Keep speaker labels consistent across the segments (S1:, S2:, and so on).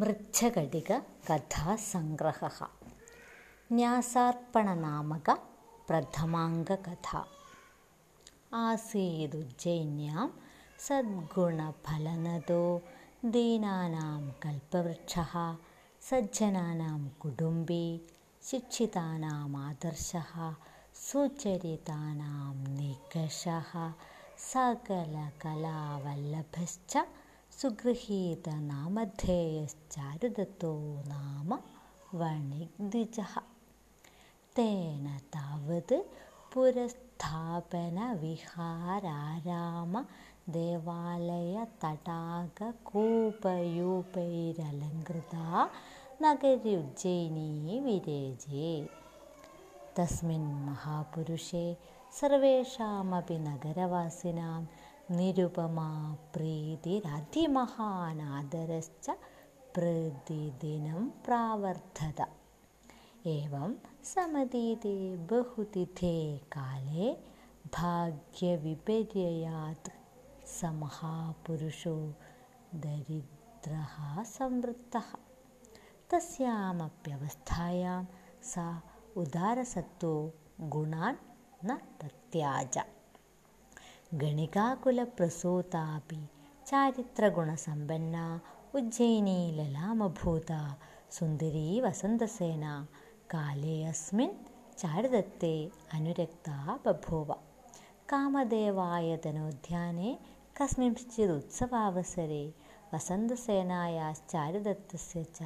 S1: मृच्छकटिककथासङ्ग्रहः न्यासार्पणनामकप्रथमाङ्गकथा आसीदुज्जैन्यां सद्गुणफलनदो दीनानां कल्पवृक्षः सज्जनानां कुटुम्बी शिक्षितानामादर्शः सुचरितानां निकषः सकलकलावल्लभश्च सुगृहीतनामधेयश्चारुदत्तो नाम वणिग्द्विजः तेन तावत् पुरस्थापनविहारारामदेवालयतटाककूपयूपैरलङ्कृता नगरी उज्जयिनी विरेजे तस्मिन् महापुरुषे सर्वेषामपि नगरवासिनां निरुपमा प्रीतिरधिमहानादरश्च प्रतिदिनं प्रावर्धत। एवं समतीते बहुतिथे काले भाग्यविपर्ययात् स महापुरुषो दरिद्रः संवृत्तः। तस्यामप्यवस्थायां सा उदारसत्त्वो गुणान् न तत्याज गणिकाकुलप्रसूतापि चारित्रगुणसम्पन्ना उज्जयिनी ललामभूता सुन्दरी वसन्तसेना काले अस्मिन् चारुदत्ते अनुरक्ता बभूव। कामदेवायतनोद्याने कस्मिंश्चिदुत्सवावसरे वसन्तसेनायाश्चारुदत्तस्य च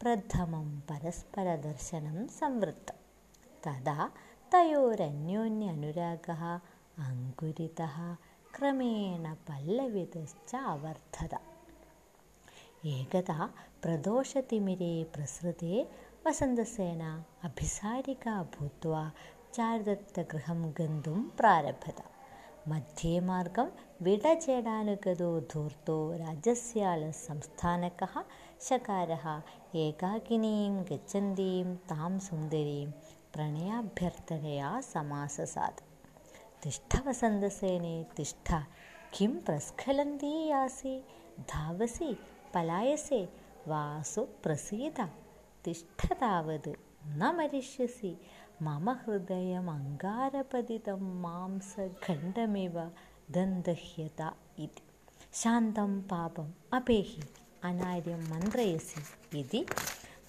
S1: प्रथमं परस्परदर्शनं संवृत्तं। तदा तयोरन्योन्यनुरागः अङ्कुरितः क्रमेण पल्लवितश्च अवर्धत। एकदा प्रदोषतिमिरे प्रसृते वसन्तसेना अभिसारिका भूत्वा चारुदत्तगृहं गन्तुं प्रारभत। मध्ये मार्गं विडचेडानुगतो धूर्तो राजस्यालसंस्थानकः शकारः एकाकिनीं गच्छन्तीं तां सुन्दरीं प्रणयाभ्यर्थनया समाससात् तिष्ठ वसन्तसेने तिष्ठ। किं प्रस्खलन्ती यासि? धावसि पलायसे वासु प्रसीद। तिष्ठ तावद् न मरिष्यसि। मम हृदयमङ्गारपतितं मांसखण्डमिव दन्दह्यत इति। शान्तं पापम् अपेहि अनार्यं मन्त्रयसि इति।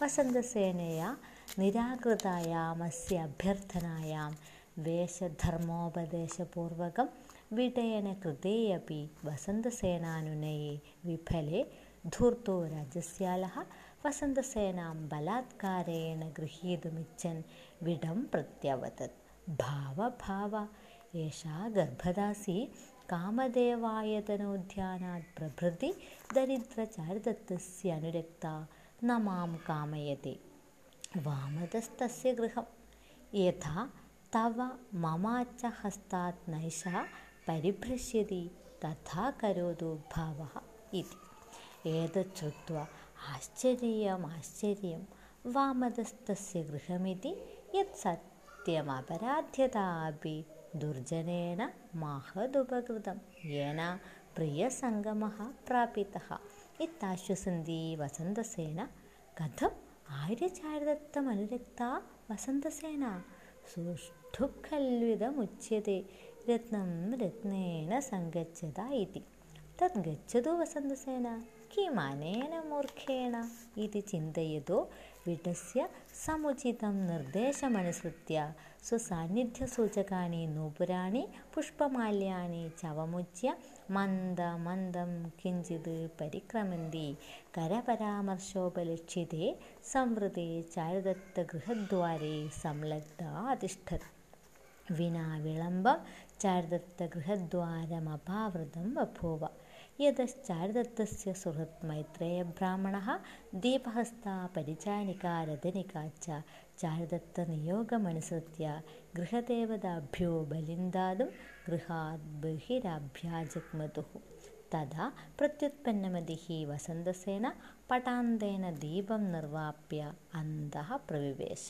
S1: वसन्तसेनया निराकृतायामस्य अभ्यर्थनायां वेषधर्मोपदेशपूर्वकं विटयनकृते अपि वसन्तसेनानुनये विफले धूर्तो राजस्यालः वसन्तसेनां बलात्कारेण गृहीतुमिच्छन् विडं प्रत्यवदत्। भाव भाव। एषा गर्भदासी कामदेवायतनोद्यानात् प्रभृति दरिद्रचारुदत्तस्य अनुरक्ता न मां कामयते। वामदस्तस्य गृहं यथा तव ममाच हस्तात् नैषः परिभ्रश्यति तथा करोतु भावः इति एतत् श्रुत्वा आश्चर्यमाश्चर्यं वामदस्तस्य गृहमिति यत् सत्यमपराध्यतापि दुर्जनेन महदुपकृतं येन प्रियसङ्गमः प्रापितः इत्याश्वसन्ती वसन्तसेना कथम् आर्यचारुदत्तमनुरक्ता वसन्तसेना सुष्ठुखल्विदमुच्यते रत्नं रत्नेन सङ्गच्छत इति। तद् गच्छतु वसन्तसेना കിമനേന മൂർഖേണ ഇത് ചിന്തയതോ വിടസ്യ സമുചിതം നിർദ്ദേശമനുസൃത്യ സ്വസാന്നിധ്യ സൂചകാനി നൂപുരാണി പുഷ്പമാല്യാനി ചവമുച്യ മന്ദ മന്ദം കിഞ്ചിത് പരിക്രമന്തി. കരപരാമർശോപലക്ഷിതേ സംവൃതി ചാരുദത്ത ചാരുദത്തഗൃഹദ്വാരെ സംലഗ്ധ അധിഷ്ഠ വിനാ വിളംബം ചാരുദത്ത ചാരുദത്തഗൃഹദ്വാരമപാവൃതം ബഭൂവ यतश्चारुदत्तस्य सुहृत् मैत्रेयब्राह्मणः दीपहस्ता परिचारिका रदनिका च चारुदत्तनियोगमनुसृत्य गृहदेवताभ्यो बलिं दातुं गृहात् बहिरभ्याजग्मतुः। तदा प्रत्युत्पन्नमतिः वसन्तसेन पटान्तेन दीपं निर्वाप्य अन्तः प्रविवेश